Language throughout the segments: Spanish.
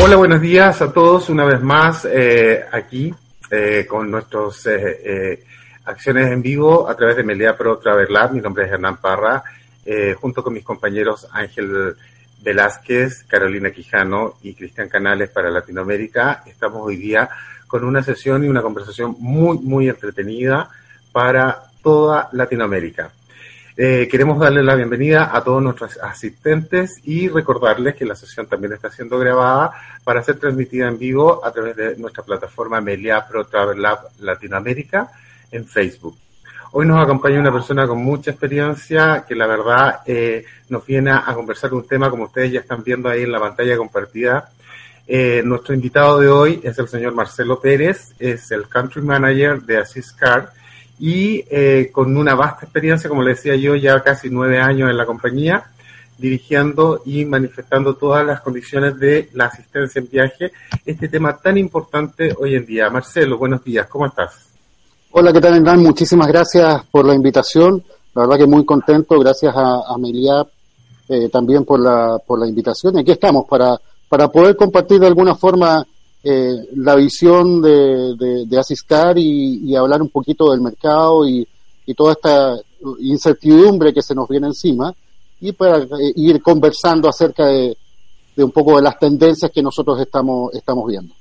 Hola, buenos días a todos una vez más eh, aquí eh, con nuestras eh, eh, acciones en vivo a través de Melia Pro Travel Lab. Mi nombre es Hernán Parra, eh, junto con mis compañeros Ángel Velázquez, Carolina Quijano y Cristian Canales para Latinoamérica. Estamos hoy día con una sesión y una conversación muy, muy entretenida para toda Latinoamérica. Eh, queremos darle la bienvenida a todos nuestros asistentes y recordarles que la sesión también está siendo grabada para ser transmitida en vivo a través de nuestra plataforma Melia Pro Travel Lab Latinoamérica en Facebook. Hoy nos acompaña una persona con mucha experiencia que la verdad eh, nos viene a conversar un tema como ustedes ya están viendo ahí en la pantalla compartida. Eh, nuestro invitado de hoy es el señor Marcelo Pérez, es el Country Manager de Assist Card y eh, con una vasta experiencia, como le decía yo, ya casi nueve años en la compañía, dirigiendo y manifestando todas las condiciones de la asistencia en viaje, este tema tan importante hoy en día. Marcelo, buenos días, ¿cómo estás? Hola, ¿qué tal, Hernán? Muchísimas gracias por la invitación. La verdad que muy contento, gracias a, a Melia eh, también por la, por la invitación. Y aquí estamos para, para poder compartir de alguna forma eh, la visión de, de, de Asiscar y, y, hablar un poquito del mercado y, y, toda esta incertidumbre que se nos viene encima y para eh, ir conversando acerca de, de, un poco de las tendencias que nosotros estamos, estamos viendo.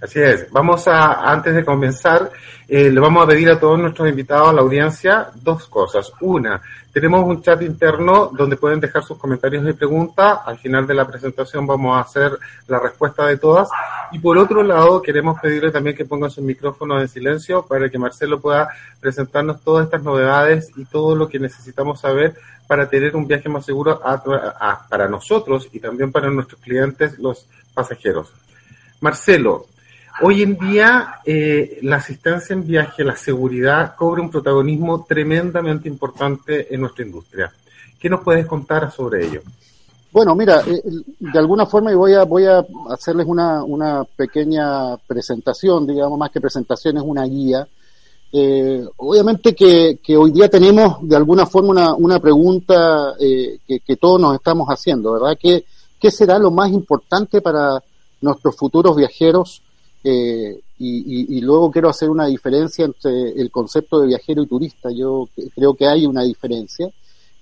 Así es. Vamos a, antes de comenzar, eh, le vamos a pedir a todos nuestros invitados, a la audiencia, dos cosas. Una, tenemos un chat interno donde pueden dejar sus comentarios y preguntas. Al final de la presentación vamos a hacer la respuesta de todas. Y por otro lado, queremos pedirle también que pongan sus micrófonos en silencio para que Marcelo pueda presentarnos todas estas novedades y todo lo que necesitamos saber para tener un viaje más seguro a, a, para nosotros y también para nuestros clientes, los pasajeros. Marcelo, Hoy en día eh, la asistencia en viaje, la seguridad, cobra un protagonismo tremendamente importante en nuestra industria. ¿Qué nos puedes contar sobre ello? Bueno, mira, eh, de alguna forma voy a, voy a hacerles una, pequeña presentación, digamos, más que presentación, es una guía. Eh, obviamente que, que, hoy día tenemos de alguna forma una, pregunta eh, que, que, todos nos estamos haciendo, ¿verdad? ¿Qué, ¿Qué será lo más importante para nuestros futuros viajeros eh, y, luego quiero hacer una diferencia entre el concepto de viajero y turista. Yo creo que hay una diferencia.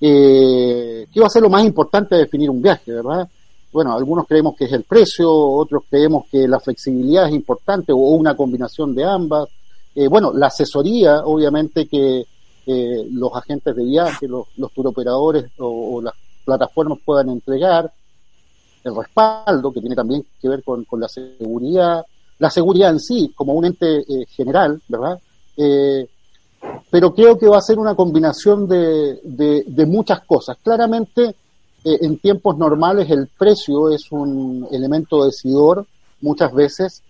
Eh, ¿Qué va a ser lo más importante de definir un viaje, verdad? Bueno, algunos creemos que es el precio, otros creemos que la flexibilidad es importante o una combinación de ambas. Eh, bueno, la asesoría, obviamente que eh, los agentes de viaje, los, los turoperadores o, las plataformas puedan entregar, el respaldo, que tiene también que ver con la seguridad, la seguridad en sí como un ente eh, general, ¿verdad? Eh, pero creo que va a ser una combinación de, de, muchas cosas. Claramente, eh, en tiempos normales el precio es un elemento decidor muchas veces.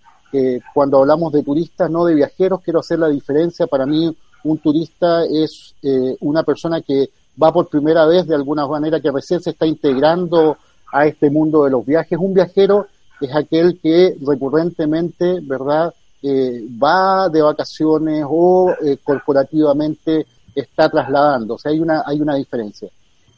cuando hablamos de turistas, no de viajeros, quiero hacer la diferencia. Para mí, un turista es una persona que va por primera vez de alguna manera que recién se está integrando a este mundo de los viajes. Un viajero es aquel que recurrentemente, ¿verdad?, eh, va de vacaciones o eh, corporativamente está trasladando. O sea, hay una, hay una diferencia.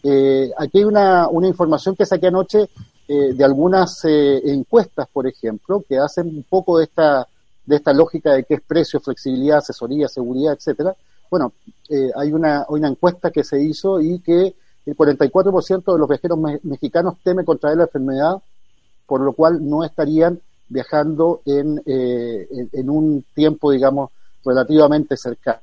Eh, aquí hay una, una información que saqué anoche eh, de algunas eh, encuestas, por ejemplo, que hacen un poco de esta, de esta lógica de qué es precio, flexibilidad, asesoría, seguridad, etcétera. Bueno, eh, hay una, una encuesta que se hizo y que el 44% de los viajeros me mexicanos teme contraer la enfermedad por lo cual no estarían viajando en, eh, en, un tiempo, digamos, relativamente cercano.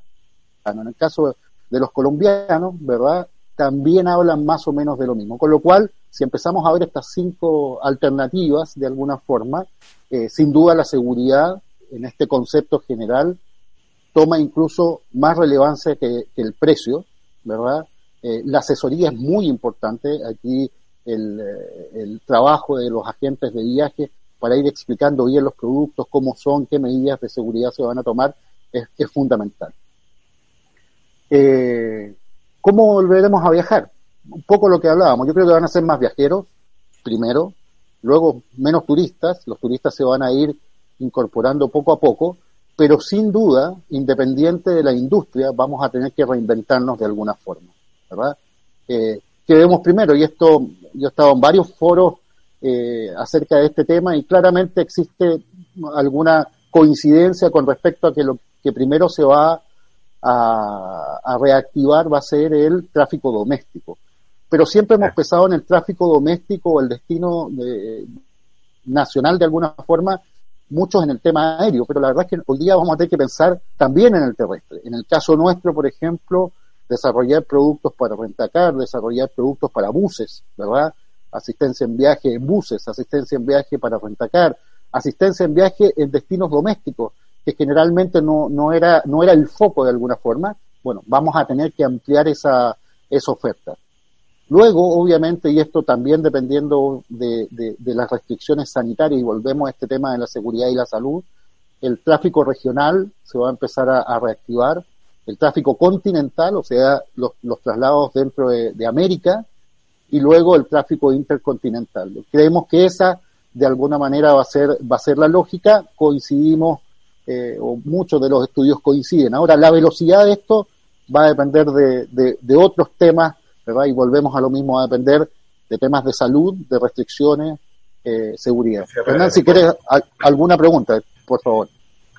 En el caso de los colombianos, ¿verdad? También hablan más o menos de lo mismo. Con lo cual, si empezamos a ver estas cinco alternativas, de alguna forma, eh, sin duda la seguridad en este concepto general toma incluso más relevancia que, que el precio, ¿verdad? Eh, la asesoría es muy importante. Aquí el, el trabajo de los agentes de viaje para ir explicando bien los productos, cómo son, qué medidas de seguridad se van a tomar, es, es fundamental. Eh, ¿Cómo volveremos a viajar? Un poco lo que hablábamos. Yo creo que van a ser más viajeros, primero, luego menos turistas. Los turistas se van a ir incorporando poco a poco, pero sin duda, independiente de la industria, vamos a tener que reinventarnos de alguna forma, ¿verdad? Eh, que vemos primero, y esto, yo he estado en varios foros eh, acerca de este tema y claramente existe alguna coincidencia con respecto a que lo que primero se va a, reactivar va a ser el tráfico doméstico. Pero siempre hemos pensado en el tráfico doméstico o el destino de, nacional de alguna forma, muchos en el tema aéreo, pero la verdad es que hoy día vamos a tener que pensar también en el terrestre. En el caso nuestro, por ejemplo, desarrollar productos para rentacar, desarrollar productos para buses, ¿verdad? asistencia en viaje en buses, asistencia en viaje para rentacar, asistencia en viaje en destinos domésticos, que generalmente no, no, era, no era el foco de alguna forma, bueno, vamos a tener que ampliar esa, esa oferta. Luego, obviamente, y esto también dependiendo de, de, las restricciones sanitarias, y volvemos a este tema de la seguridad y la salud, el tráfico regional se va a empezar a, reactivar, el tráfico continental, o sea, los, los traslados dentro de, de América, y luego el tráfico intercontinental. Creemos que esa de alguna manera va a ser, va a ser la lógica, coincidimos, eh, o muchos de los estudios coinciden. Ahora, la velocidad de esto va a depender de, de, otros temas, ¿verdad? Y volvemos a lo mismo, va a depender de temas de salud, de restricciones, eh, seguridad. Fernán, si quieres alguna pregunta, por favor.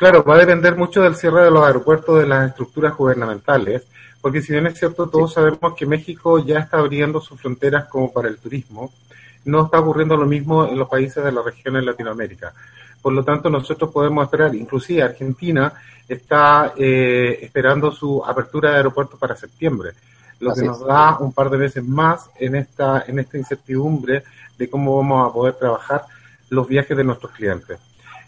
Claro, va a depender mucho del cierre de los aeropuertos de las estructuras gubernamentales porque si bien es cierto, todos sabemos que México ya está abriendo sus fronteras como para el turismo, no está ocurriendo lo mismo en los países de la región en Latinoamérica. Por lo tanto, nosotros podemos esperar, inclusive Argentina está eh, esperando su apertura de aeropuertos para septiembre, lo que nos da un par de veces más en esta, en esta incertidumbre de cómo vamos a poder trabajar los viajes de nuestros clientes.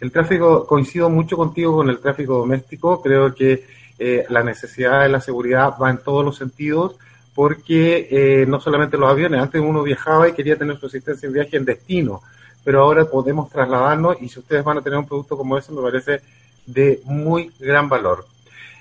El tráfico, coincido mucho contigo con el tráfico doméstico, creo que eh, la necesidad de la seguridad va en todos los sentidos, porque eh, no solamente los aviones, antes uno viajaba y quería tener su asistencia en viaje en destino, pero ahora podemos trasladarnos y si ustedes van a tener un producto como ese, me parece de muy gran valor.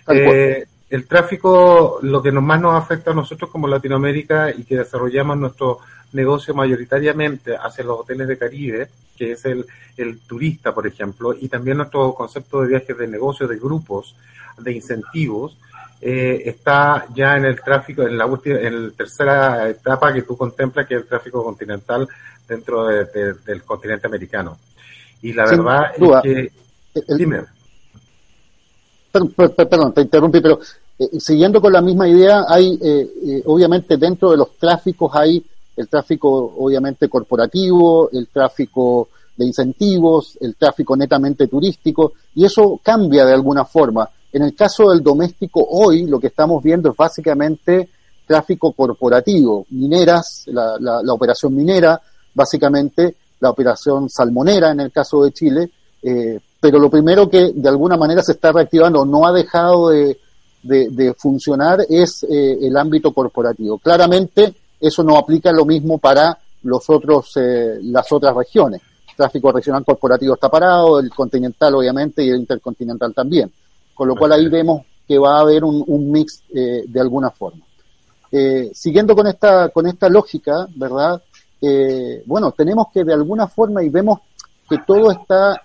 Eh, el tráfico, lo que más nos afecta a nosotros como Latinoamérica y que desarrollamos nuestro negocio mayoritariamente hacia los hoteles de Caribe, que es el, el turista, por ejemplo, y también nuestro concepto de viajes de negocio de grupos, de incentivos eh, está ya en el tráfico, en la última, en la tercera etapa que tú contemplas, que es el tráfico continental dentro del continente americano. Y la verdad es que... dime. Perdón, te interrumpí, pero eh, siguiendo con la misma idea, hay, eh, obviamente, dentro de los tráficos hay el tráfico, obviamente, corporativo, el tráfico de incentivos, el tráfico netamente turístico, y eso cambia de alguna forma. En el caso del doméstico, hoy lo que estamos viendo es básicamente tráfico corporativo, mineras, la, la, operación minera, básicamente la operación salmonera en el caso de Chile, eh, pero lo primero que de alguna manera se está reactivando, no ha dejado de, de, funcionar, es eh, el ámbito corporativo. Claramente eso no aplica lo mismo para los otros, eh, las otras regiones. El tráfico regional corporativo está parado, el continental obviamente y el intercontinental también. Con lo cual ahí vemos que va a haber un, mix eh, de alguna forma. Eh, siguiendo con esta, con esta lógica, ¿verdad? Eh, bueno, tenemos que de alguna forma y vemos que todo está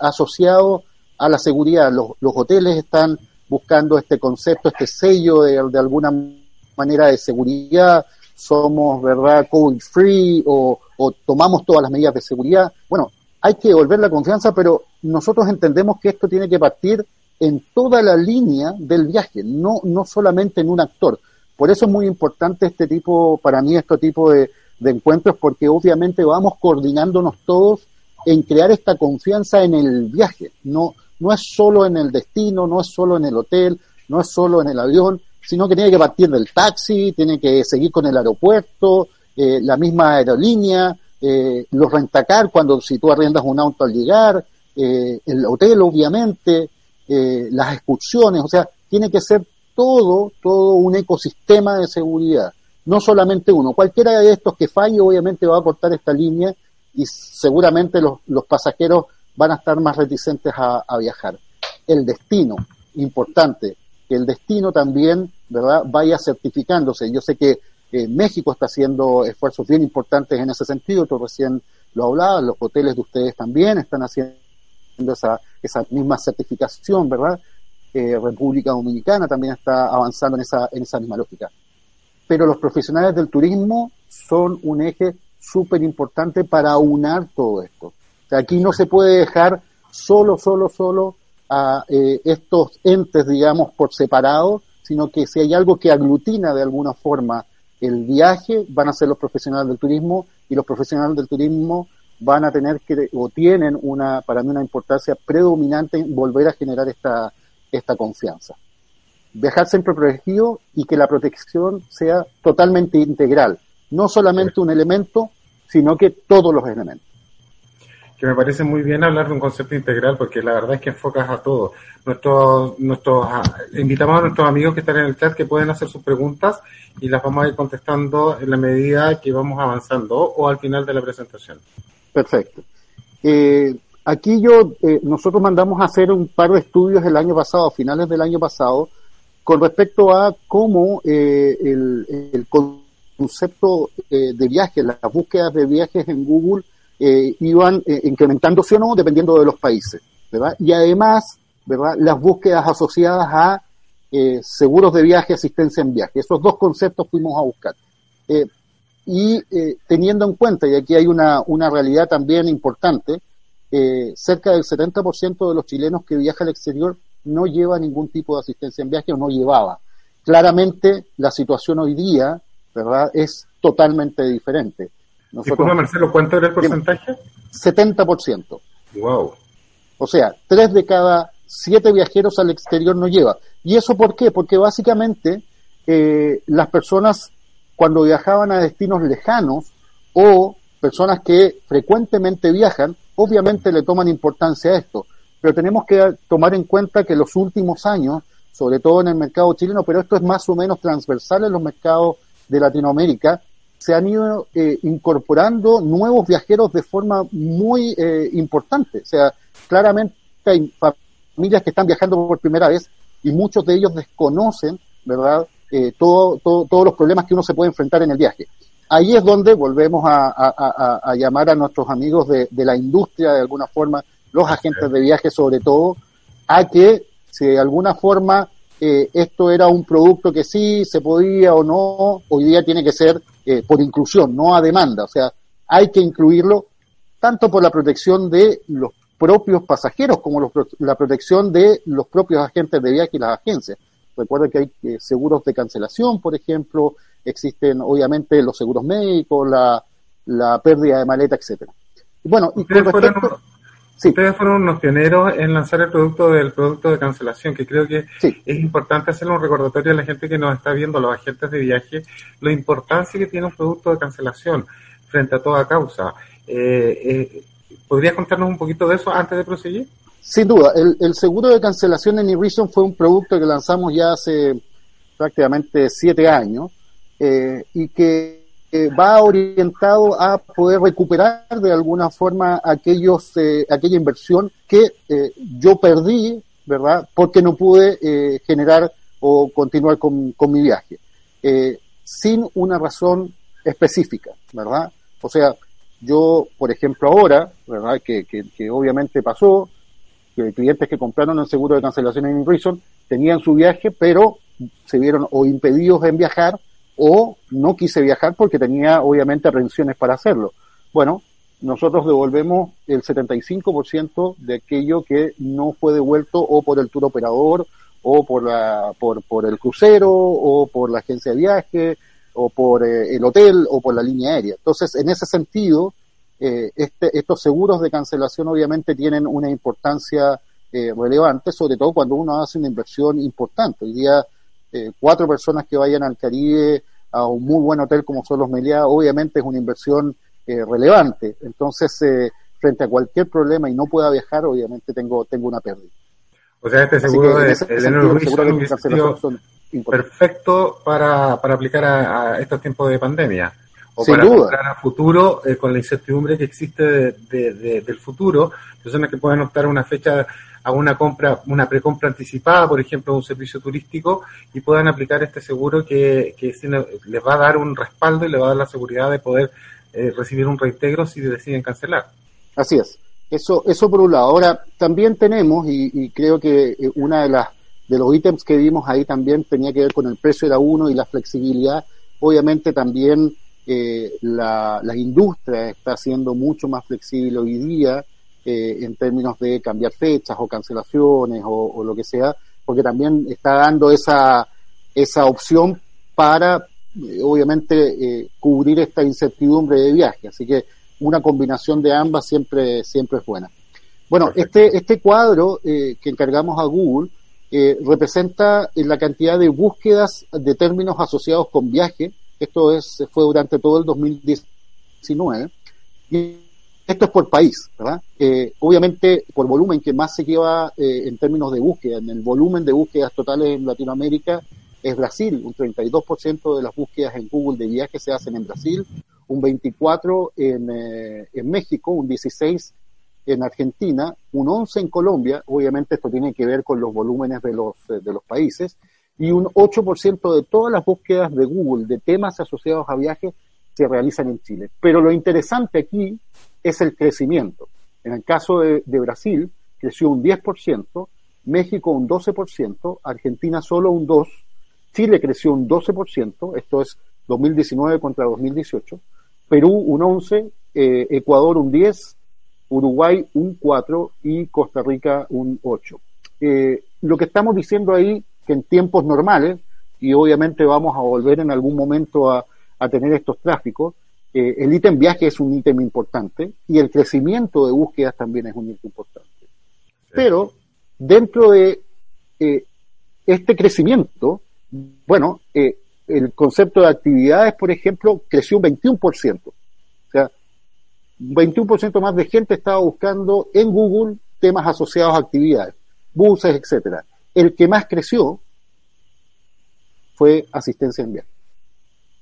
asociado a la seguridad. Los, hoteles están buscando este concepto, este sello de, de alguna manera de seguridad, somos, ¿verdad?, COVID free o, o, tomamos todas las medidas de seguridad. Bueno, hay que devolver la confianza, pero nosotros entendemos que esto tiene que partir en toda la línea del viaje, no, no solamente en un actor. Por eso es muy importante este tipo, para mí, este tipo de, encuentros, porque obviamente vamos coordinándonos todos en crear esta confianza en el viaje. No, no es solo en el destino, no es solo en el hotel, no es solo en el avión, sino que tiene que partir del taxi, tiene que seguir con el aeropuerto, eh, la misma aerolínea, eh, los rentacar cuando si tú arriendas un auto al llegar, eh, el hotel obviamente, eh, las excursiones, o sea, tiene que ser todo, todo un ecosistema de seguridad. no solamente uno. Cualquiera de estos que falle, obviamente va a cortar esta línea y seguramente los, los pasajeros van a estar más reticentes a, viajar. El destino, importante, que el destino también, ¿verdad?, vaya certificándose. Yo sé que eh, México está haciendo esfuerzos bien importantes en ese sentido, tú recién lo hablabas, los hoteles de ustedes también están haciendo esa, esa misma certificación, ¿verdad? Eh, República Dominicana también está avanzando en esa, en esa misma lógica. Pero los profesionales del turismo son un eje súper importante para aunar todo esto. Aquí no se puede dejar solo, solo, solo a eh, estos entes, digamos, por separado, sino que si hay algo que aglutina de alguna forma el viaje, van a ser los profesionales del turismo y los profesionales del turismo van a tener que, o tienen una, para mí una importancia predominante en volver a generar esta, esta confianza. Viajar siempre protegido y que la protección sea totalmente integral, no solamente un elemento, sino que todos los elementos. Que me parece muy bien hablar de un concepto integral porque la verdad es que enfocas a todo. Nuestros, nuestros, ah, invitamos a nuestros amigos que están en el chat que pueden hacer sus preguntas y las vamos a ir contestando en la medida que vamos avanzando o al final de la presentación. Perfecto. Eh, aquí yo, eh, nosotros mandamos a hacer un par de estudios el año pasado, a finales del año pasado, con respecto a cómo eh, el, concepto de viajes, las búsquedas de viajes en Google iban incrementándose o no dependiendo de los países, ¿verdad? Y además, ¿verdad? Las búsquedas asociadas a seguros de viaje, asistencia en viaje. Esos dos conceptos fuimos a buscar y eh, teniendo en cuenta, y aquí hay una, una realidad también importante, eh, cerca del 70% de los chilenos que viajan al exterior no lleva ningún tipo de asistencia en viaje o no llevaba. Claramente la situación hoy día, ¿verdad?, es totalmente diferente. Nosotros, Marcelo, ¿cuánto era el porcentaje? 70%. Wow. O sea, tres de cada siete viajeros al exterior no lleva. ¿Y eso por qué? Porque básicamente eh, las personas cuando viajaban a destinos lejanos o personas que frecuentemente viajan, obviamente le toman importancia a esto. Pero tenemos que tomar en cuenta que los últimos años, sobre todo en el mercado chileno, pero esto es más o menos transversal en los mercados de Latinoamérica, se han ido eh, incorporando nuevos viajeros de forma muy eh, importante. O sea, claramente hay familias que están viajando por primera vez y muchos de ellos desconocen, ¿verdad?, eh, todo, todos los problemas que uno se puede enfrentar en el viaje. Ahí es donde volvemos a, llamar a nuestros amigos de, la industria, de alguna forma, los agentes de viaje sobre todo, a que si de alguna forma eh, esto era un producto que sí se podía o no, hoy día tiene que ser eh, por inclusión, no a demanda. O sea, hay que incluirlo tanto por la protección de los propios pasajeros como la protección de los propios agentes de viaje y las agencias. Recuerden que hay eh, seguros de cancelación, por ejemplo, existen obviamente los seguros médicos, la, la pérdida de maleta, etcétera. Bueno, y fueron, ustedes fueron unos pioneros en lanzar el producto del producto de cancelación, que creo que es importante hacerle un recordatorio a la gente que nos está viendo, los agentes de viaje, la importancia que tiene un producto de cancelación frente a toda causa. Eh, eh, ¿Podrías contarnos un poquito de eso antes de proseguir? Sin duda, el, seguro de cancelación en Irrison fue un producto que lanzamos ya hace prácticamente siete años eh, y que va orientado a poder recuperar de alguna forma aquellos eh, aquella inversión que eh, yo perdí, ¿verdad? Porque no pude generar o continuar con, con mi viaje, sin una razón específica, ¿verdad? O sea, yo, por ejemplo, ahora, ¿verdad? Que, que, que obviamente pasó, clientes que compraron el seguro de cancelación en Reason tenían su viaje, pero se vieron o impedidos en viajar o no quise viajar porque tenía obviamente retenciones para hacerlo. Bueno, nosotros devolvemos el 75% de aquello que no fue devuelto o por el tour operador o por, la, por, por el crucero o por la agencia de viaje o por eh, el hotel o por la línea aérea. Entonces, en ese sentido, eh, este, estos seguros de cancelación obviamente tienen una importancia eh, relevante, sobre todo cuando uno hace una inversión importante. Hoy día, eh, cuatro personas que vayan al Caribe a un muy buen hotel como son los Meliá, obviamente es una inversión relevante. Entonces, frente a cualquier problema y no pueda viajar, obviamente tengo, tengo una pérdida. O sea, este seguro de, de, perfecto para, para aplicar a, estos tiempos de pandemia. O para comprar a futuro eh, con la incertidumbre que existe del futuro. Personas que pueden optar a una fecha, a una compra, una precompra anticipada, por ejemplo, de un servicio turístico, y puedan aplicar este seguro que, que les va a dar un respaldo y les va a dar la seguridad de poder eh, recibir un reintegro si deciden cancelar. Así es. Eso, eso por un lado. Ahora, también tenemos, y, creo que eh, una de las de los ítems que vimos ahí también tenía que ver con el precio era uno y la flexibilidad. Obviamente también eh, la, industria está siendo mucho más flexible hoy día en términos de cambiar fechas o cancelaciones o, lo que sea, porque también está dando esa, esa opción para obviamente eh, cubrir esta incertidumbre de viaje. Así que una combinación de ambas siempre, siempre es buena. Bueno, este, este cuadro eh, que encargamos a Google eh, representa la cantidad de búsquedas de términos asociados con viaje. Esto es, fue durante todo el 2019. Y esto es por país, ¿verdad? obviamente, por volumen que más se lleva en términos de búsqueda, en el volumen de búsquedas totales en Latinoamérica, es Brasil. Un 32% de las búsquedas en Google de viajes se hacen en Brasil, un 24% en, eh, en México, un 16% en Argentina, un 11% en Colombia, obviamente esto tiene que ver con los volúmenes de los, eh, de los países, y un 8% de todas las búsquedas de Google de temas asociados a viajes se realizan en Chile. Pero lo interesante aquí es el crecimiento. En el caso de, Brasil, creció un 10%, México un 12%, Argentina solo un 2%, Chile creció un 12%, esto es 2019 contra 2018, Perú un 11%, eh, Ecuador un 10%, Uruguay un 4% y Costa Rica un 8%. Eh, lo que estamos diciendo ahí, que en tiempos normales, y obviamente vamos a volver en algún momento a, tener estos tráficos, eh, el ítem viaje es un ítem importante y el crecimiento de búsquedas también es un ítem importante. Pero dentro de este crecimiento, bueno, eh, el concepto de actividades, por ejemplo, creció un 21%. O sea, un 21% más de gente estaba buscando en Google temas asociados a actividades, buses, etcétera. El que más creció fue asistencia en viaje.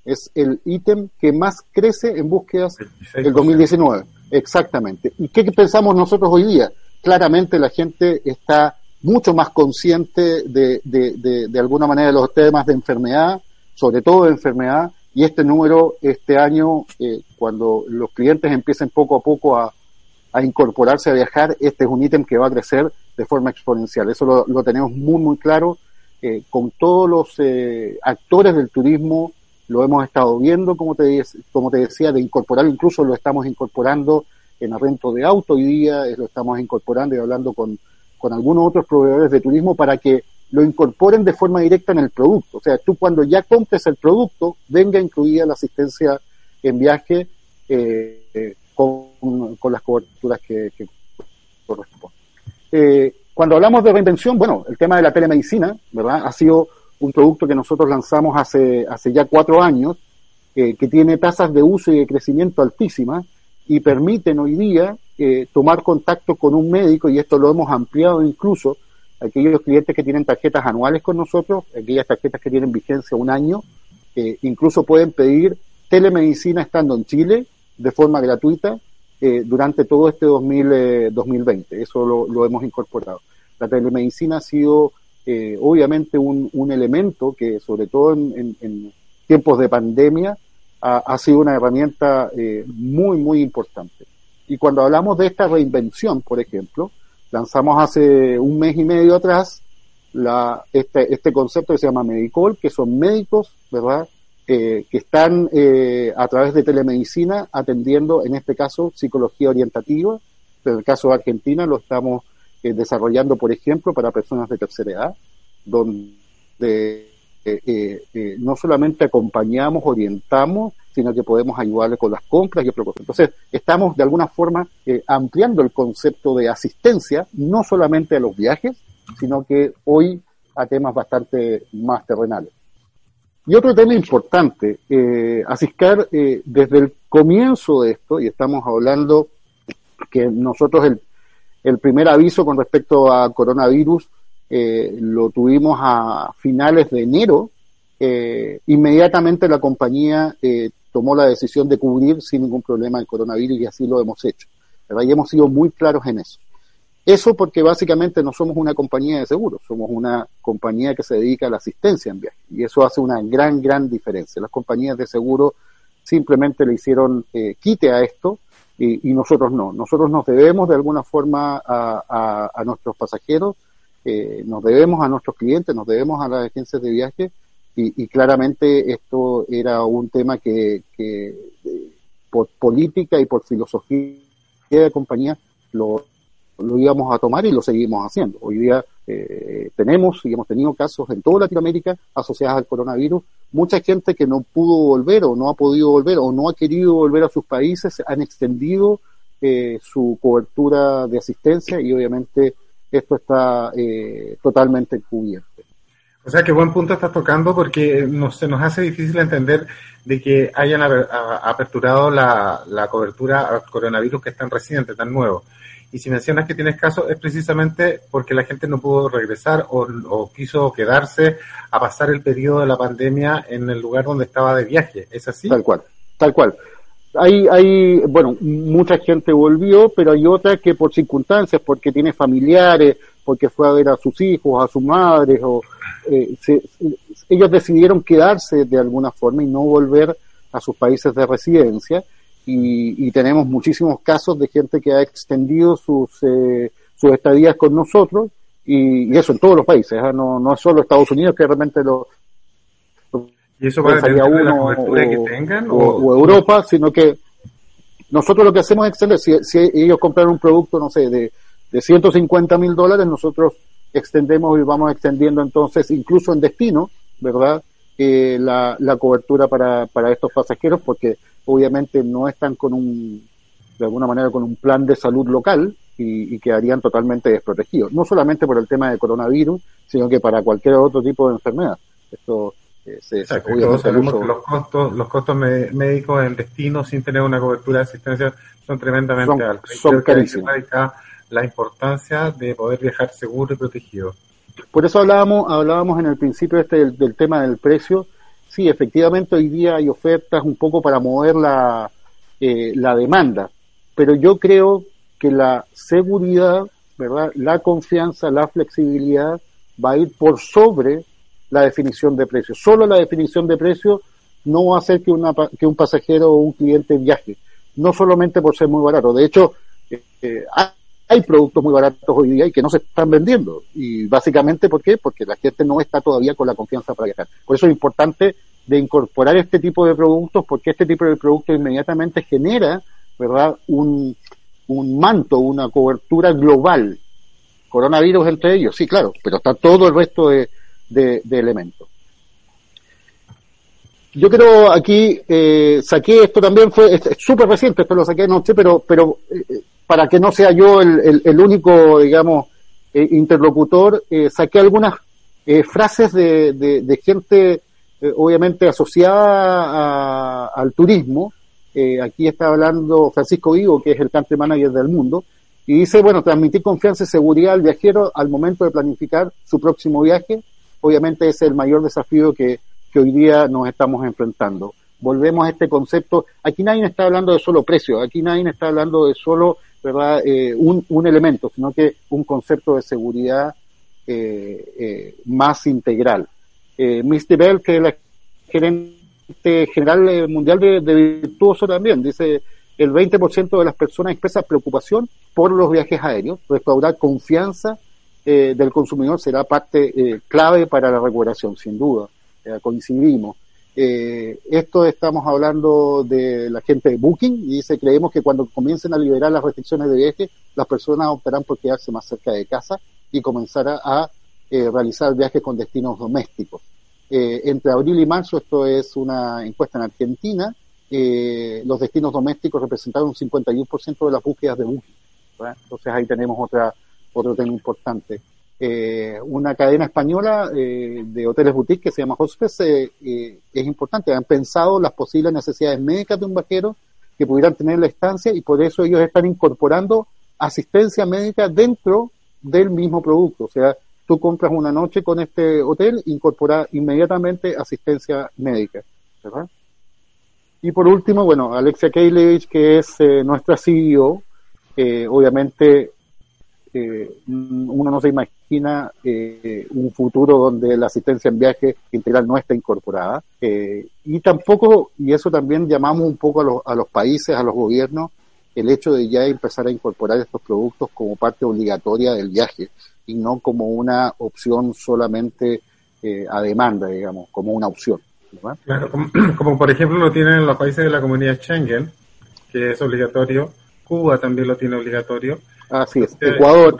Es el ítem que más crece en búsquedas del 2019. Exactamente. ¿Y qué pensamos nosotros hoy día? Claramente la gente está mucho más consciente de, de, de, alguna manera de los temas de enfermedad, sobre todo de enfermedad, y este número este año, eh, cuando los clientes empiecen poco a poco a, a, incorporarse a viajar, este es un ítem que va a crecer de forma exponencial. Eso lo, lo tenemos muy, muy claro. Eh, con todos los eh, actores del turismo lo hemos estado viendo, como te, como te decía, de incorporar, incluso lo estamos incorporando en arrento de auto hoy día, lo estamos incorporando y hablando con, con algunos otros proveedores de turismo para que lo incorporen de forma directa en el producto. O sea, tú cuando ya compres el producto, venga incluida la asistencia en viaje eh, eh, con, las coberturas que, corresponden. Eh, cuando hablamos de reinvención, bueno, el tema de la telemedicina, ¿verdad? Ha sido un producto que nosotros lanzamos hace, hace ya cuatro años, que tiene tasas de uso y de crecimiento altísimas y permiten hoy día eh, tomar contacto con un médico, y esto lo hemos ampliado incluso, aquellos clientes que tienen tarjetas anuales con nosotros, aquellas tarjetas que tienen vigencia un año, eh, incluso pueden pedir telemedicina estando en Chile de forma gratuita eh, durante todo este 2020. Eso lo, hemos incorporado. La telemedicina ha sido obviamente un, un, elemento que, sobre todo en, en, tiempos de pandemia, ha, sido una herramienta muy, muy importante. Y cuando hablamos de esta reinvención, por ejemplo, lanzamos hace un mes y medio atrás la, este, este concepto que se llama Medicol, que son médicos, ¿verdad? Eh, que están eh, a través de telemedicina atendiendo, en este caso, psicología orientativa. En el caso de Argentina lo estamos eh, desarrollando, por ejemplo, para personas de tercera edad, donde no solamente acompañamos, orientamos, sino que podemos ayudarle con las compras y otras cosas. Entonces, estamos de alguna forma eh, ampliando el concepto de asistencia, no solamente a los viajes, sino que hoy a temas bastante más terrenales. Y otro tema importante, eh, Asiscar, eh, desde el comienzo de esto, y estamos hablando que nosotros el, el primer aviso con respecto a coronavirus eh, lo tuvimos a finales de enero, eh, inmediatamente la compañía eh, tomó la decisión de cubrir sin ningún problema el coronavirus y así lo hemos hecho. Y hemos sido muy claros en eso. Eso porque básicamente no somos una compañía de seguros, somos una compañía que se dedica a la asistencia en viaje. Y eso hace una gran, gran diferencia. Las compañías de seguro simplemente le hicieron eh, quite a esto y, y, nosotros no. Nosotros nos debemos de alguna forma a, nuestros pasajeros, eh, nos debemos a nuestros clientes, nos debemos a las agencias de viaje y, y claramente esto era un tema que, que eh, por política y por filosofía de compañía lo, lo íbamos a tomar y lo seguimos haciendo. Hoy día eh, tenemos y hemos tenido casos en toda Latinoamérica asociados al coronavirus. Mucha gente que no pudo volver o no ha podido volver o no ha querido volver a sus países han extendido eh, su cobertura de asistencia y obviamente esto está eh, totalmente cubierto. O sea, qué buen punto estás tocando porque nos, se nos hace difícil entender de que hayan aperturado la, la cobertura al coronavirus que es tan reciente, tan nuevo. Y si mencionas que tienes casos, es precisamente porque la gente no pudo regresar o, o, quiso quedarse a pasar el periodo de la pandemia en el lugar donde estaba de viaje. ¿Es así? Tal cual, tal cual. Hay, hay, bueno, mucha gente volvió, pero hay otra que por circunstancias, porque tiene familiares, porque fue a ver a sus hijos, a sus madres, o eh, se, ellos decidieron quedarse de alguna forma y no volver a sus países de residencia y, y, tenemos muchísimos casos de gente que ha extendido sus, eh, sus estadías con nosotros y, y, eso en todos los países, ¿eh? no, no es solo Estados Unidos que realmente lo... ¿Y eso va a depender de la cobertura o, que tengan? O, o, Europa, sino que nosotros lo que hacemos es extender, si, si ellos compran un producto, no sé, de, de 150 mil dólares, nosotros extendemos y vamos extendiendo entonces, incluso en destino, ¿verdad? Eh, la, la cobertura para, para estos pasajeros, porque obviamente no están con un, de alguna manera, con un plan de salud local y, y quedarían totalmente desprotegidos. No solamente por el tema del coronavirus, sino que para cualquier otro tipo de enfermedad. Esto eh, se, Exacto, se, todos sabemos que los costos, los costos médicos en destino sin tener una cobertura de asistencia son tremendamente son, altos. Son carísimos. La importancia de poder viajar seguro y protegido. Por eso hablábamos, hablábamos en el principio este del, tema del precio, sí, efectivamente hoy día hay ofertas un poco para mover la, eh, la demanda, pero yo creo que la seguridad, ¿verdad? La confianza, la flexibilidad va a ir por sobre la definición de precio. Solo la definición de precio no va a hacer que, una, que un pasajero o un cliente viaje, no solamente por ser muy barato. De hecho, eh, hay productos muy baratos hoy día y que no se están vendiendo. Y básicamente, ¿por qué? Porque la gente no está todavía con la confianza para viajar. Por eso es importante de incorporar este tipo de productos, porque este tipo de productos inmediatamente genera, ¿verdad?, un, un manto, una cobertura global. Coronavirus entre ellos, sí, claro, pero está todo el resto de, de, elementos. Yo creo aquí eh, saqué esto también fue súper reciente, esto lo saqué anoche, pero pero eh, para que no sea yo el, el, el único, digamos, eh, interlocutor, eh, saqué algunas eh, frases de, de, gente eh, obviamente asociada a, al turismo. aquí está hablando Francisco Vigo, que es el country manager del mundo, y dice, bueno, transmitir confianza y seguridad al viajero al momento de planificar su próximo viaje, obviamente es el mayor desafío que, que hoy día nos estamos enfrentando. Volvemos a este concepto, aquí nadie está hablando de solo precio, aquí nadie está hablando de solo ¿verdad? Eh, un, un, elemento, sino que un concepto de seguridad eh, eh, más integral. Eh, Misty Bell, que es la gerente general mundial de, de Virtuoso también, dice el 20% de las personas expresa preocupación por los viajes aéreos. Restaurar confianza eh, del consumidor será parte eh, clave para la recuperación, sin duda. Coincidimos. Eh, esto estamos hablando de la gente de Booking y dice, creemos que cuando comiencen a liberar las restricciones de viaje, las personas optarán por quedarse más cerca de casa y comenzar a, eh, realizar viajes con destinos domésticos. Eh, entre abril y marzo, esto es una encuesta en Argentina, eh, los destinos domésticos representaron un 51% de las búsquedas de Booking. Entonces ahí tenemos otra, otro tema importante eh, una cadena española eh, de hoteles boutique que se llama Hospice eh, es importante. Han pensado las posibles necesidades médicas de un vaquero que pudieran tener la estancia y por eso ellos están incorporando asistencia médica dentro del mismo producto. O sea, tú compras una noche con este hotel, incorpora inmediatamente asistencia médica. Y por último, bueno, Alexia Keilevich, que es eh, nuestra CEO, eh, obviamente eh, uno no se imagina eh, un futuro donde la asistencia en viaje integral no está incorporada. Eh, y tampoco, y eso también llamamos un poco a los, a los países, a los gobiernos, el hecho de ya empezar a incorporar estos productos como parte obligatoria del viaje y no como una opción solamente a demanda, digamos, como una opción. Como, como, por ejemplo lo tienen los países de la comunidad Schengen, que es obligatorio, Cuba también lo tiene obligatorio, Así es, Ecuador.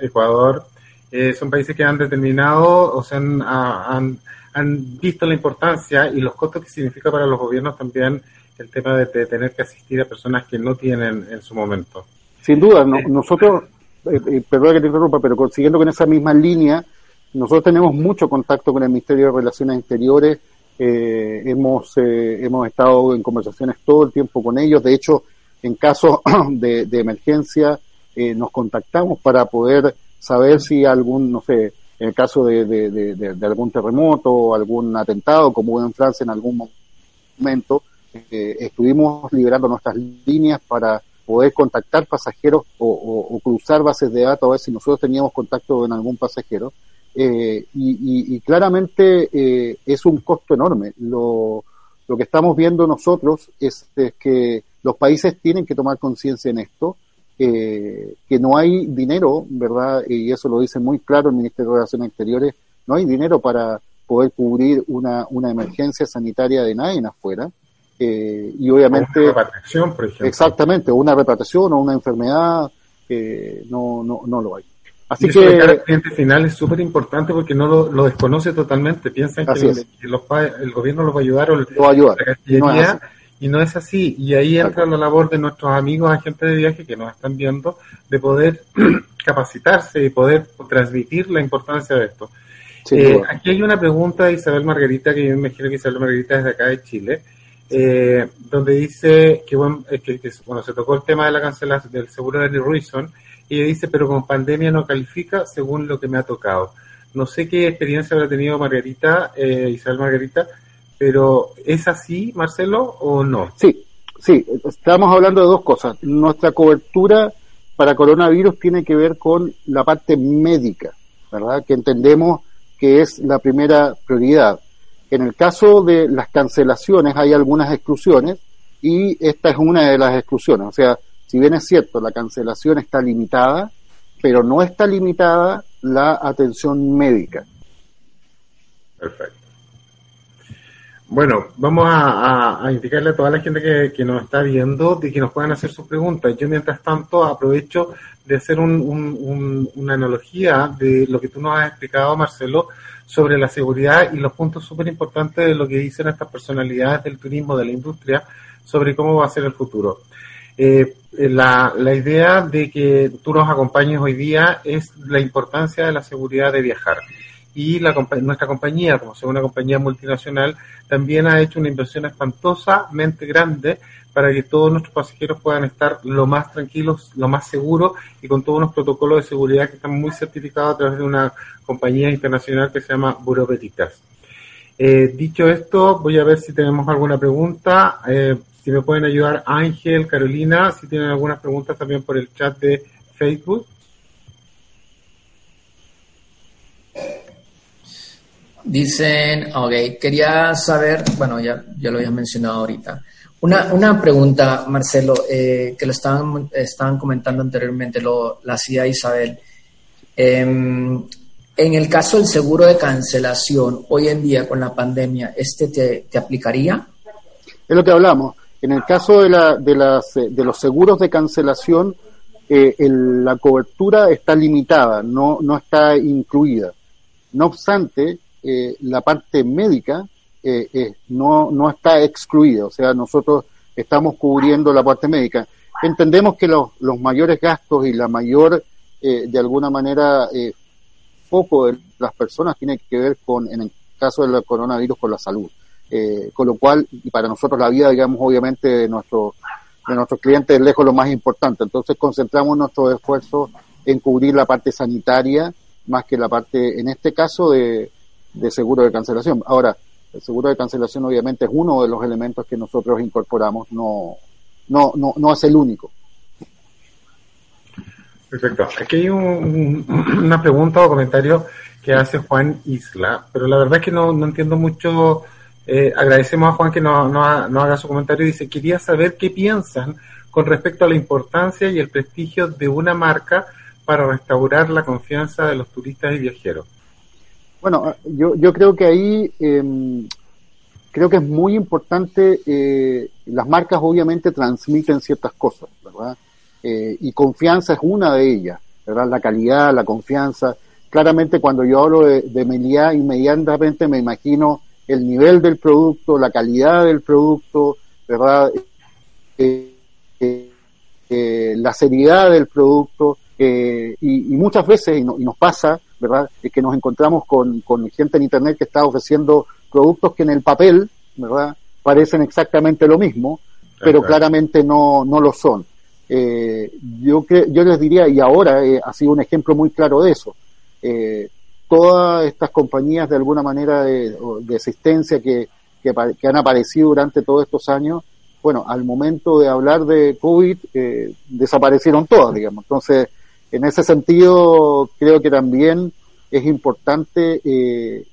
Ecuador. Eh, son países que han determinado o sea, han, han, visto la importancia y los costos que significa para los gobiernos también el tema de, tener que asistir a personas que no tienen en su momento. Sin duda, nosotros, eh, eh, perdón que te interrumpa, pero consiguiendo con esa misma línea, nosotros tenemos mucho contacto con el Ministerio de Relaciones Exteriores, eh, hemos, hemos estado en conversaciones todo el tiempo con ellos, de hecho, en caso de, emergencia, eh, nos contactamos para poder saber si algún, no sé, en el caso de, de, algún terremoto o algún atentado, como hubo en Francia en algún momento, eh, estuvimos liberando nuestras líneas para poder contactar pasajeros o, cruzar bases de datos a ver si nosotros teníamos contacto con algún pasajero. Eh, y, claramente es un costo enorme. Lo, lo que estamos viendo nosotros es, es que los países tienen que tomar conciencia en esto eh, que no hay dinero, ¿verdad? Y eso lo dice muy claro el Ministerio de Relaciones Exteriores, no hay dinero para poder cubrir una, una emergencia sanitaria de nadie en afuera. Eh, y obviamente... Una repatriación, por ejemplo. Exactamente, una repatriación o una enfermedad, eh, no, no, no lo hay. Así que el cliente final es súper importante porque no lo, lo, desconoce totalmente. Piensan que, el, que los, el gobierno los va a ayudar o lo va a ayudar. La y no es así. Y ahí entra la labor de nuestros amigos agentes de viaje que nos están viendo, de poder capacitarse y poder transmitir la importancia de esto. Eh, aquí hay una pregunta de Isabel Margarita, que yo me imagino que Isabel Margarita es de acá de Chile, eh, donde dice que bueno, que, bueno, se tocó el tema de la cancelación del seguro de y ella dice, pero con pandemia no califica según lo que me ha tocado. No sé qué experiencia habrá tenido Margarita, eh, Isabel Margarita, pero ¿es así, Marcelo, o no? Sí, sí, estamos hablando de dos cosas. Nuestra cobertura para coronavirus tiene que ver con la parte médica, ¿verdad? Que entendemos que es la primera prioridad. En el caso de las cancelaciones hay algunas exclusiones y esta es una de las exclusiones. O sea, si bien es cierto, la cancelación está limitada, pero no está limitada la atención médica. Perfecto. Bueno, vamos a, indicarle a toda la gente que, nos está viendo de que nos puedan hacer sus preguntas. Yo, mientras tanto, aprovecho de hacer una analogía de lo que tú nos has explicado, Marcelo, sobre la seguridad y los puntos súper importantes de lo que dicen estas personalidades del turismo, de la industria, sobre cómo va a ser el futuro. Eh, la, la idea de que tú nos acompañes hoy día es la importancia de la seguridad de viajar y nuestra compañía, como sea una compañía multinacional, también ha hecho una inversión espantosamente grande para que todos nuestros pasajeros puedan estar lo más tranquilos, lo más seguros y con todos los protocolos de seguridad que están muy certificados a través de una compañía internacional que se llama Bureau Petitas. Eh, dicho esto, voy a ver si tenemos alguna pregunta. Eh, si me pueden ayudar Ángel, Carolina, si tienen algunas preguntas también por el chat de Facebook. Dicen, ok, quería saber, bueno, ya, ya lo habías mencionado ahorita. Una, una pregunta, Marcelo, eh, que lo estaban, estaban comentando anteriormente, lo, la ciudad Isabel. Em, en el caso del seguro de cancelación, hoy en día con la pandemia, ¿este te, te aplicaría? Es lo que hablamos. En el caso de, la, de, las, de los seguros de cancelación, eh, la cobertura está limitada, no, no está incluida. No obstante, eh, la parte médica eh, eh, no, no está excluida, o sea, nosotros estamos cubriendo la parte médica. Entendemos que los mayores gastos y la mayor, de alguna manera, foco de las personas tiene que ver con, en el caso del coronavirus, con la salud. Con lo cual, y para nosotros la vida, digamos, obviamente, de, nuestro, de nuestros clientes es lejos lo más importante. Entonces concentramos nuestros esfuerzos en cubrir la parte sanitaria más que la parte, en este caso, de, de seguro de cancelación. Ahora, el seguro de cancelación obviamente es uno de los elementos que nosotros incorporamos, no, no, no, no es el único. Perfecto. Aquí hay una pregunta o comentario que hace Juan Isla, pero la verdad es que no, no entiendo mucho. Eh, agradecemos a Juan que nos no, haga su comentario dice, quería saber qué piensan con respecto a la importancia y el prestigio de una marca para restaurar la confianza de los turistas y viajeros. Bueno, yo, yo creo que ahí eh, creo que es muy importante, eh, las marcas obviamente transmiten ciertas cosas, ¿verdad? Eh, y confianza es una de ellas, ¿verdad? La calidad, la confianza. Claramente cuando yo hablo de, de Meliá, inmediatamente me imagino el nivel del producto, la calidad del producto, ¿verdad? Eh, eh, la seriedad del producto, y, y, muchas veces, y, y, nos pasa, ¿verdad? Es que nos encontramos con, con gente en Internet que está ofreciendo productos que en el papel, ¿verdad? Parecen exactamente lo mismo, pero claramente no, no lo son. Eh, yo, yo les diría, y ahora eh, ha sido un ejemplo muy claro de eso, eh, todas estas compañías de alguna manera de, de asistencia que, han aparecido durante todos estos años, bueno, al momento de hablar de COVID, eh, desaparecieron todas, digamos. Entonces, en ese sentido, creo que también es importante eh,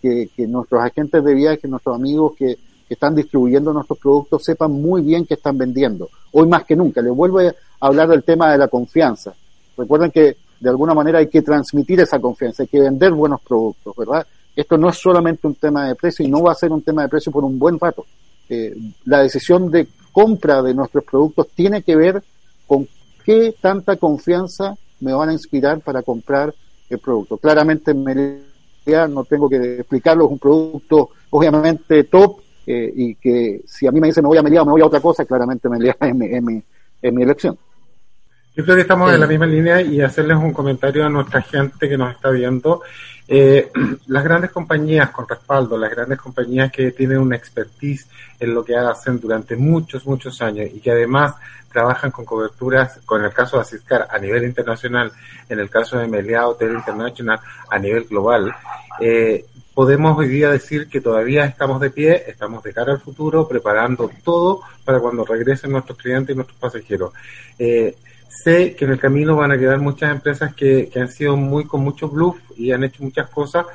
que, nuestros agentes de viaje, nuestros amigos que, que, están distribuyendo nuestros productos sepan muy bien qué están vendiendo. Hoy más que nunca. Les vuelvo a hablar del tema de la confianza. Recuerden que de alguna manera hay que transmitir esa confianza, hay que vender buenos productos, ¿verdad? Esto no es solamente un tema de precio y no va a ser un tema de precio por un buen rato. Eh, la decisión de compra de nuestros productos tiene que ver con qué tanta confianza me van a inspirar para comprar el producto. Claramente Melea, no tengo que explicarlo, es un producto obviamente top eh, y que si a mí me dicen me voy a Melea o me voy a otra cosa, claramente Melea es mi, mi, mi elección. Yo creo que estamos en la misma línea y hacerles un comentario a nuestra gente que nos está viendo. Eh, las grandes compañías con respaldo, las grandes compañías que tienen una expertise en lo que hacen durante muchos, muchos años y que además trabajan con coberturas, con el caso de Asiscar a nivel internacional, en el caso de Meliá Hotel International a nivel global, eh, podemos hoy día decir que todavía estamos de pie, estamos de cara al futuro, preparando todo para cuando regresen nuestros clientes y nuestros pasajeros. Eh, sé que en el camino van a quedar muchas empresas que, que han sido muy con mucho bluff y han hecho muchas cosas.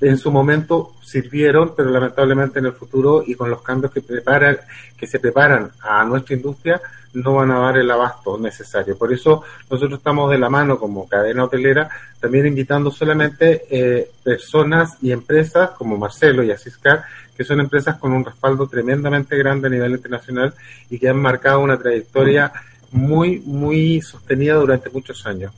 En su momento sirvieron, pero lamentablemente en el futuro y con los cambios que preparan, que se preparan a nuestra industria, no van a dar el abasto necesario. Por eso nosotros estamos de la mano como cadena hotelera, también invitando solamente eh, personas y empresas como Marcelo y Asiscar, que son empresas con un respaldo tremendamente grande a nivel internacional y que han marcado una trayectoria muy, muy sostenida durante muchos años.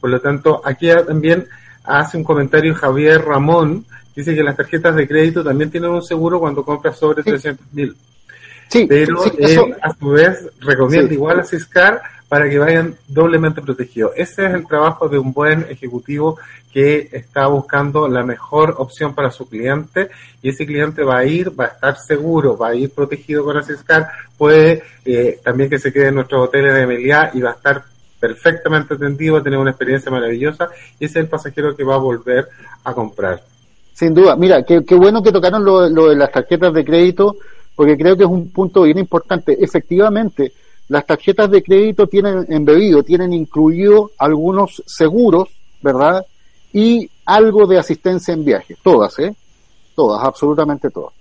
Por lo tanto, aquí también hace un comentario Javier Ramón, dice que las tarjetas de crédito también tienen un seguro cuando compras sobre 300 mil. Sí, pero él, a su vez recomienda igual a Ciscar para que vayan doblemente protegidos. Ese es el trabajo de un buen ejecutivo que está buscando la mejor opción para su cliente y ese cliente va a ir, va a estar seguro, va a ir protegido con Asiscar, puede eh, también que se quede en nuestros hoteles de Meliá y va a estar perfectamente atendido, va a tener una experiencia maravillosa y ese es el pasajero que va a volver a comprar. Sin duda, mira, qué, qué bueno que tocaron lo, lo de las tarjetas de crédito, porque creo que es un punto bien importante. Efectivamente, las tarjetas de crédito tienen embebido, tienen incluido algunos seguros, ¿verdad? y algo de asistencia en viaje, todas, ¿eh? Todas, absolutamente todas.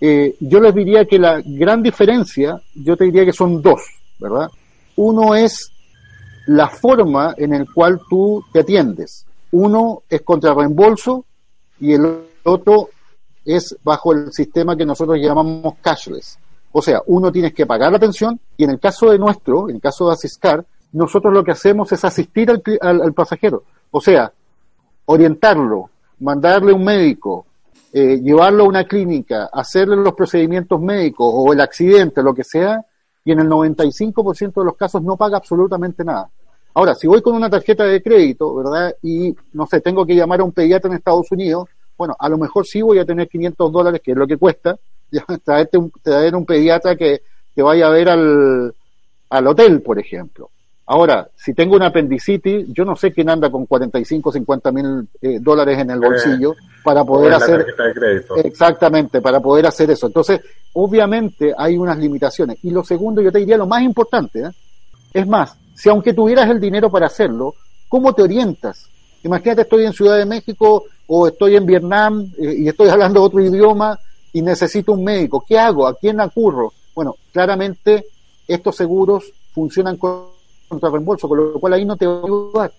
Eh, yo les diría que la gran diferencia, yo te diría que son dos, ¿verdad? Uno es la forma en el cual tú te atiendes. Uno es contra reembolso y el otro es bajo el sistema que nosotros llamamos cashless. O sea, uno tienes que pagar la pensión y en el caso de nuestro, en el caso de Asiscar, nosotros lo que hacemos es asistir al, al, al pasajero. O sea, orientarlo, mandarle un médico, eh, llevarlo a una clínica, hacerle los procedimientos médicos o el accidente, lo que sea, y en el 95% de los casos no paga absolutamente nada. Ahora, si voy con una tarjeta de crédito, ¿verdad? Y, no sé, tengo que llamar a un pediatra en Estados Unidos, bueno, a lo mejor sí voy a tener 500 dólares, que es lo que cuesta, traerte un, traer un pediatra que, que vaya a ver al, al hotel, por ejemplo. Ahora, si tengo una apendicitis, yo no sé quién anda con 45, 50 mil eh, dólares en el eh, bolsillo para poder hacer... Exactamente, para poder hacer eso. Entonces, obviamente hay unas limitaciones. Y lo segundo, yo te diría lo más importante, ¿eh? es más, si aunque tuvieras el dinero para hacerlo, ¿cómo te orientas? Imagínate, estoy en Ciudad de México o estoy en Vietnam y estoy hablando otro idioma y necesito un médico. ¿Qué hago? ¿A quién acurro? Bueno, claramente estos seguros funcionan con contra reembolso, con lo cual ahí no te va a ayudar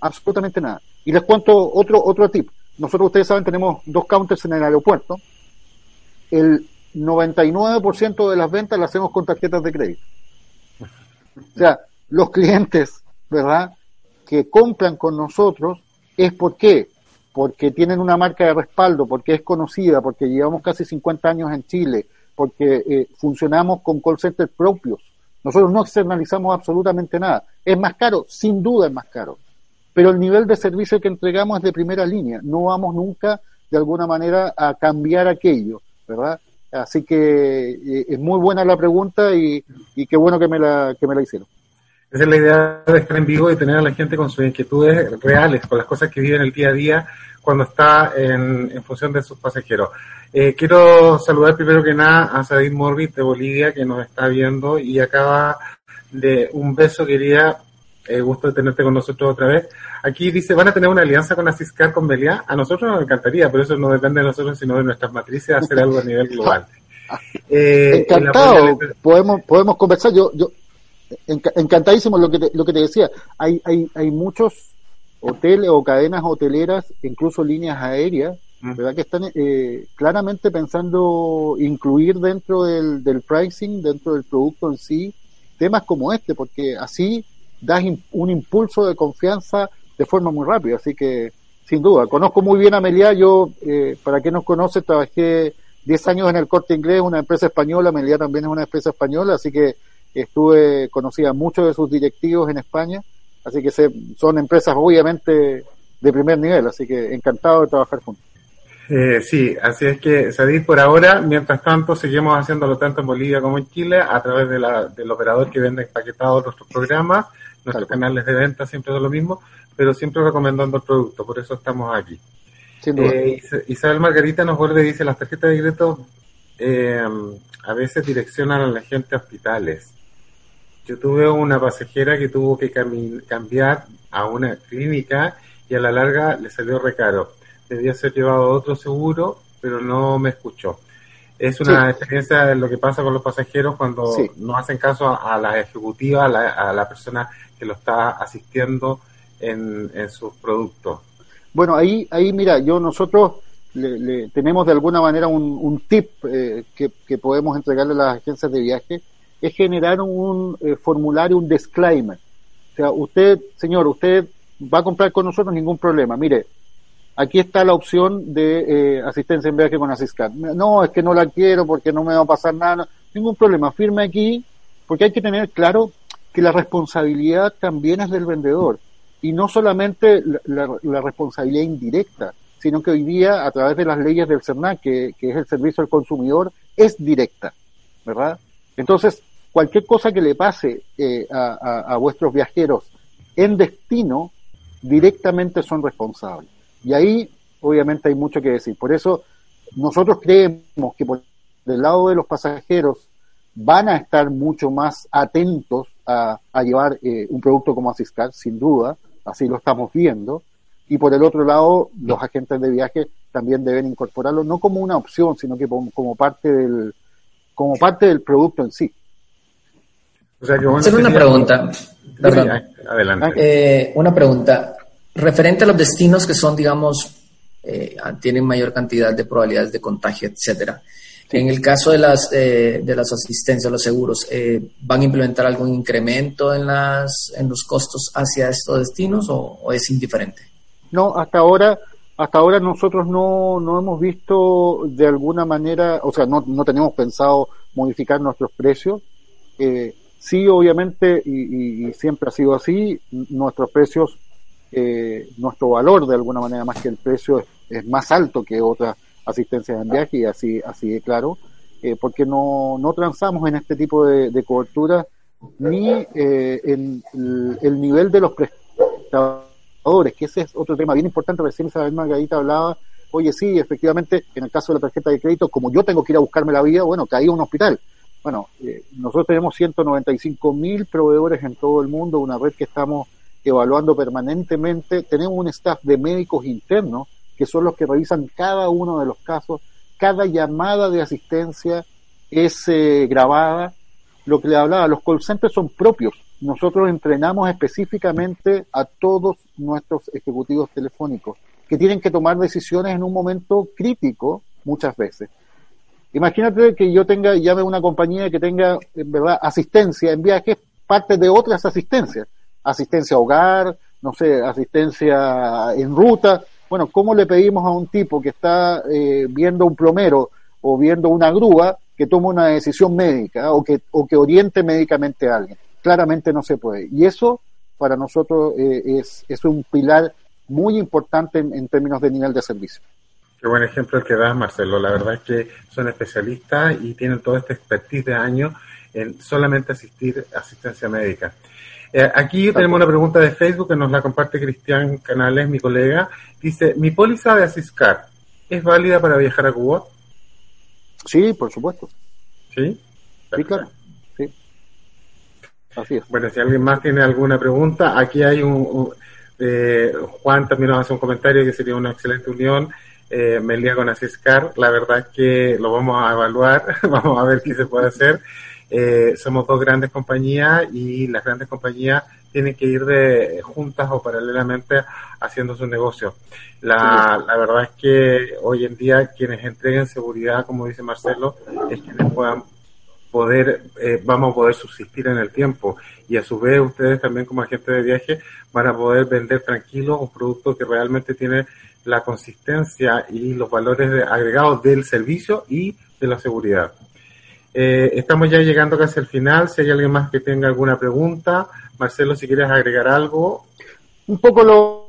absolutamente nada. Y les cuento otro, otro tip. Nosotros, ustedes saben, tenemos dos counters en el aeropuerto. El 99% de las ventas las hacemos con tarjetas de crédito. O sea, los clientes, ¿verdad?, que compran con nosotros es por qué? Porque tienen una marca de respaldo, porque es conocida, porque llevamos casi 50 años en Chile, porque eh, funcionamos con call centers propios, nosotros no externalizamos absolutamente nada. ¿Es más caro? Sin duda es más caro. Pero el nivel de servicio que entregamos es de primera línea. No vamos nunca, de alguna manera, a cambiar aquello, ¿verdad? Así que eh, es muy buena la pregunta y, qué bueno que me, la, que me la hicieron. Esa es la idea de estar en vivo y tener a la gente con sus inquietudes reales, con las cosas que viven el día a día cuando está en, en función de sus pasajeros. Eh, quiero saludar primero que nada a Sadid Morbit de Bolivia que nos está viendo y acaba de un beso, quería, eh, gusto de tenerte con nosotros otra vez. Aquí dice, ¿van a tener una alianza con Asiscar, con Belia? A nosotros nos encantaría, pero eso no depende de nosotros, sino de nuestras matrices, hacer algo a nivel global. Eh, Encantado, podemos, podemos conversar. Yo, yo encantadísimo lo que te, lo que te decía. Hay, hay, hay muchos hoteles o cadenas hoteleras, incluso líneas aéreas, ¿verdad? Que están eh, claramente pensando incluir dentro del, del, pricing, dentro del producto en sí, temas como este, porque así das un impulso de confianza de forma muy rápida. Así que, sin duda, conozco muy bien a Meliá. Yo, eh, para quien nos conoce, trabajé 10 años en el Corte Inglés, una empresa española. Meliá también es una empresa española, así que estuve, conocía muchos de sus directivos en España. Así que se, son empresas, obviamente, de primer nivel. Así que encantado de trabajar juntos. Eh, sí, así es que, Sadid, por ahora, mientras tanto, seguimos haciéndolo tanto en Bolivia como en Chile a través de la, del operador que vende empaquetados nuestros programas. Nuestros canales de venta siempre es lo mismo, pero siempre recomendando el producto, por eso estamos aquí. Eh, Isabel Margarita nos vuelve y dice, las tarjetas de crédito eh, a veces direccionan a la gente a hospitales. Yo tuve una pasajera que tuvo que cambiar a una clínica y a la larga le salió recaro debía ser llevado a otro seguro, pero no me escuchó. Es una experiencia de lo que pasa con los pasajeros cuando no hacen caso a, la ejecutiva, a la, persona que lo está asistiendo en, sus productos. Bueno, ahí, ahí mira, yo nosotros le, tenemos de alguna manera un, tip eh, que, podemos entregarle a las agencias de viaje, es generar un eh, formulario, un disclaimer. O sea, usted, señor, usted va a comprar con nosotros ningún problema. Mire, aquí está la opción de eh, asistencia en viaje con Asiscat. No, es que no la quiero porque no me va a pasar nada. Ningún problema, firme aquí, porque hay que tener claro que la responsabilidad también es del vendedor. Y no solamente la, responsabilidad indirecta, sino que hoy día, a través de las leyes del CERNAC, que, es el servicio al consumidor, es directa, ¿verdad? Entonces, cualquier cosa que le pase eh, a vuestros viajeros en destino, directamente son responsables. Y ahí, obviamente, hay mucho que decir. Por eso, nosotros creemos que por el lado de los pasajeros van a estar mucho más atentos a, llevar eh, un producto como Asiscar, sin duda, así lo estamos viendo. Y por el otro lado, los agentes de viaje también deben incorporarlo, no como una opción, sino que como, parte del como parte del producto en sí. O sea, Hacer una pregunta. Adelante. Eh, una pregunta referente a los destinos que son, digamos, eh, tienen mayor cantidad de probabilidades de contagio, etcétera. En el caso de las, eh, de las asistencias, los seguros, eh, ¿van a implementar algún incremento en, las, en los costos hacia estos destinos o, es indiferente? No, hasta ahora, hasta ahora nosotros no, no hemos visto de alguna manera, o sea, no, no tenemos pensado modificar nuestros precios. Sí, obviamente, y, y siempre ha sido así, nuestros precios eh, nuestro valor de alguna manera más que el precio es, más alto que otras asistencias en viaje y así así de claro eh, porque no, no transamos en este tipo de, cobertura ni eh, el, el, nivel de los prestadores, que ese es otro tema bien importante. Recién Isabel Margarita hablaba, oye, sí, efectivamente, en el caso de la tarjeta de crédito, como yo tengo que ir a buscarme la vida, bueno, caí a un hospital. Bueno, eh, nosotros tenemos 195 mil proveedores en todo el mundo, una red que estamos evaluando permanentemente. Tenemos un staff de médicos internos que son los que revisan cada uno de los casos. Cada llamada de asistencia es eh, grabada. Lo que le hablaba, los call centers son propios. Nosotros entrenamos específicamente a todos nuestros ejecutivos telefónicos que tienen que tomar decisiones en un momento crítico muchas veces. Imagínate que yo tenga, llame a una compañía que tenga, en verdad, asistencia en viajes, parte de otras asistencias. Asistencia hogar, no sé, asistencia en ruta. Bueno, ¿cómo le pedimos a un tipo que está eh, viendo un plomero o viendo una grúa que tome una decisión médica o que, o que oriente médicamente a alguien? Claramente no se puede. Y eso para nosotros eh, es, es un pilar muy importante en, términos de nivel de servicio. Qué buen ejemplo el que das, Marcelo. La verdad es que son especialistas y tienen todo este expertise de años en solamente asistir asistencia médica. Eh, aquí tenemos una pregunta de Facebook que nos la comparte Cristian Canales, mi colega. Dice, ¿mi póliza de Asiscar es válida para viajar a Cuba? Sí, por supuesto. ¿Sí? Sí, claro. Sí. Así es. Bueno, si alguien más tiene alguna pregunta, aquí hay un... Eh, Juan también nos hace un comentario que sería una excelente unión. Eh, Melia con Asiscar, la verdad es que lo vamos a evaluar, vamos a ver qué se puede hacer. Eh, somos dos grandes compañías y las grandes compañías tienen que ir de juntas o paralelamente haciendo su negocio. La, la verdad es que hoy en día quienes entreguen seguridad, como dice Marcelo, es quienes puedan poder, eh, vamos a poder subsistir en el tiempo y a su vez ustedes también como agentes de viaje van a poder vender tranquilos un producto que realmente tiene la consistencia y los valores agregados del servicio y de la seguridad. Eh, estamos ya llegando casi al final. Si hay alguien más que tenga alguna pregunta, Marcelo, si quieres agregar algo. Un poco lo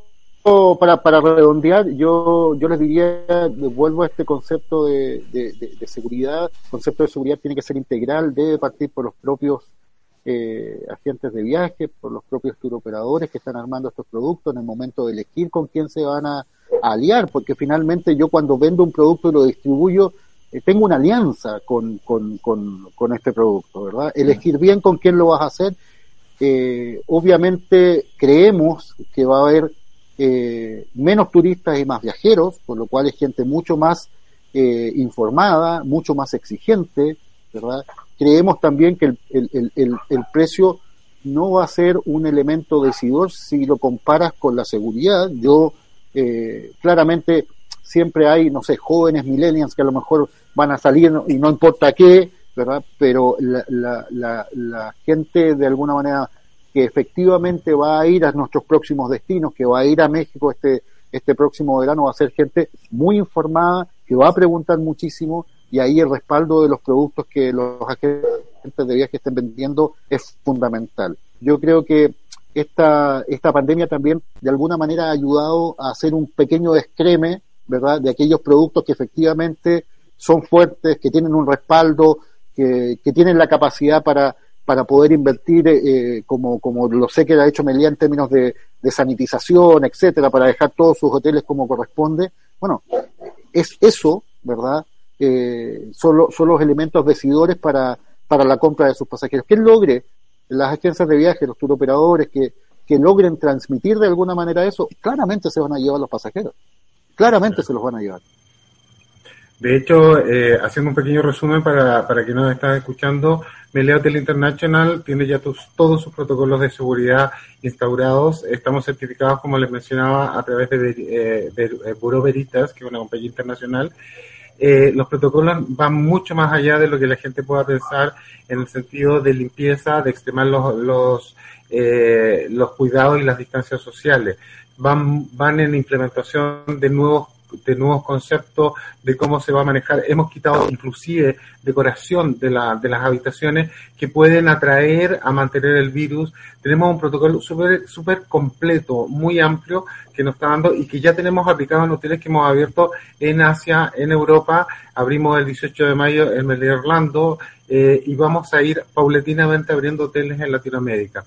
para, para redondear, yo, yo les diría, vuelvo a este concepto de, de, seguridad. El concepto de seguridad tiene que ser integral, debe partir por los propios eh, agentes de viaje, por los propios turoperadores que están armando estos productos en el momento de elegir con quién se van a aliar, porque finalmente yo cuando vendo un producto y lo distribuyo, eh, tengo una alianza con, con, con, este producto, ¿verdad? Elegir bien con quién lo vas a hacer. Eh, obviamente creemos que va a haber eh, menos turistas y más viajeros, por lo cual es gente mucho más informada, mucho más exigente, ¿verdad? Creemos también que el, el, el, el, precio no va a ser un elemento decidor si lo comparas con la seguridad. Yo claramente siempre hay, no sé, jóvenes millennials que a lo mejor van a salir y no importa qué, ¿verdad? Pero la, la, la, gente de alguna manera que efectivamente va a ir a nuestros próximos destinos, que va a ir a México este, este próximo verano, va a ser gente muy informada, que va a preguntar muchísimo y ahí el respaldo de los productos que los agentes de viaje estén vendiendo es fundamental. Yo creo que esta, esta pandemia también de alguna manera ha ayudado a hacer un pequeño descreme ¿verdad? De aquellos productos que efectivamente son fuertes, que tienen un respaldo, que, que tienen la capacidad para, para poder invertir, eh, como, como lo sé que ha hecho Melía en términos de, de sanitización, etcétera, para dejar todos sus hoteles como corresponde. Bueno, es eso, ¿verdad? Eh, son, son los elementos decidores para, para la compra de sus pasajeros. Que logre las agencias de viaje, los turoperadores, que, que logren transmitir de alguna manera eso, claramente se van a llevar los pasajeros claramente se los van a llevar. De hecho, eh, haciendo un pequeño resumen para, para quien nos está escuchando, Melea Hotel International tiene ya todos sus protocolos de seguridad instaurados. Estamos certificados, como les mencionaba, a través de, eh, eh Bureau Veritas, que es una compañía internacional. Eh, los protocolos van mucho más allá de lo que la gente pueda pensar en el sentido de limpieza, de extremar los, los, los cuidados y las distancias sociales. Van, van en implementación de nuevos de nuevos conceptos de cómo se va a manejar. Hemos quitado inclusive decoración de, la, de las habitaciones que pueden atraer a mantener el virus. Tenemos un protocolo súper super completo, muy amplio que nos está dando y que ya tenemos aplicado en hoteles que hemos abierto en Asia, en Europa. Abrimos el 18 de mayo en Orlando eh, y vamos a ir paulatinamente abriendo hoteles en Latinoamérica.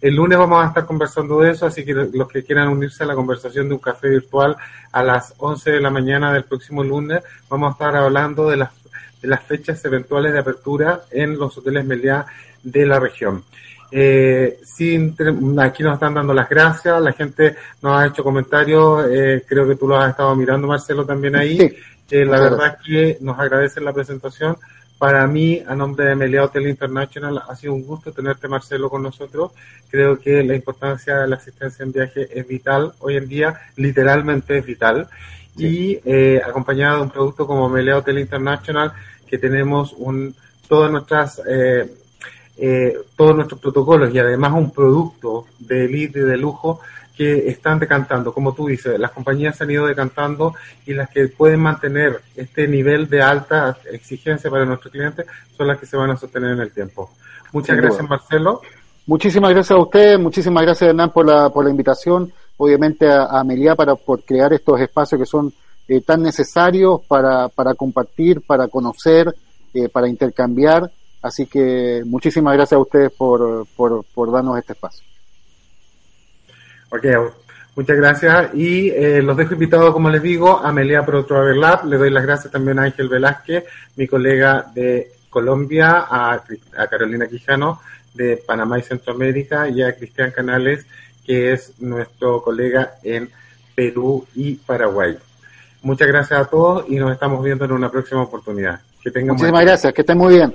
El lunes vamos a estar conversando de eso, así que los que quieran unirse a la conversación de un café virtual a las 11 de la mañana del próximo lunes, vamos a estar hablando de las, de las fechas eventuales de apertura en los hoteles Meliá de la región. Eh, sin, aquí nos están dando las gracias, la gente nos ha hecho comentarios, eh, creo que tú lo has estado mirando, Marcelo, también ahí. Sí, la verdad es que nos agradecen la presentación. Para mí, a nombre de Melia Hotel International, ha sido un gusto tenerte, Marcelo, con nosotros. Creo que la importancia de la asistencia en viaje es vital hoy en día, literalmente es vital. Y eh, acompañado de un producto como Melia Hotel International, que tenemos un, todas nuestras, eh, eh, todos nuestros protocolos y además un producto de elite y de lujo que están decantando, como tú dices, las compañías se han ido decantando y las que pueden mantener este nivel de alta exigencia para nuestros clientes son las que se van a sostener en el tiempo. Muchas gracias, Marcelo. Muchísimas gracias a usted, muchísimas gracias, Hernán, por la, por la invitación, obviamente a, a Meliá para por crear estos espacios que son eh, tan necesarios para, para compartir, para conocer, eh, para intercambiar. Así que muchísimas gracias a ustedes por, por, por darnos este espacio. Ok, muchas gracias. Y eh, los dejo invitados, como les digo, a Melia Pro Travel Lab. Le doy las gracias también a Ángel Velázquez, mi colega de Colombia, a, a Carolina Quijano de Panamá y Centroamérica y a Cristian Canales, que es nuestro colega en Perú y Paraguay. Muchas gracias a todos y nos estamos viendo en una próxima oportunidad. Que tengan Muchísimas gracias, que estén muy bien.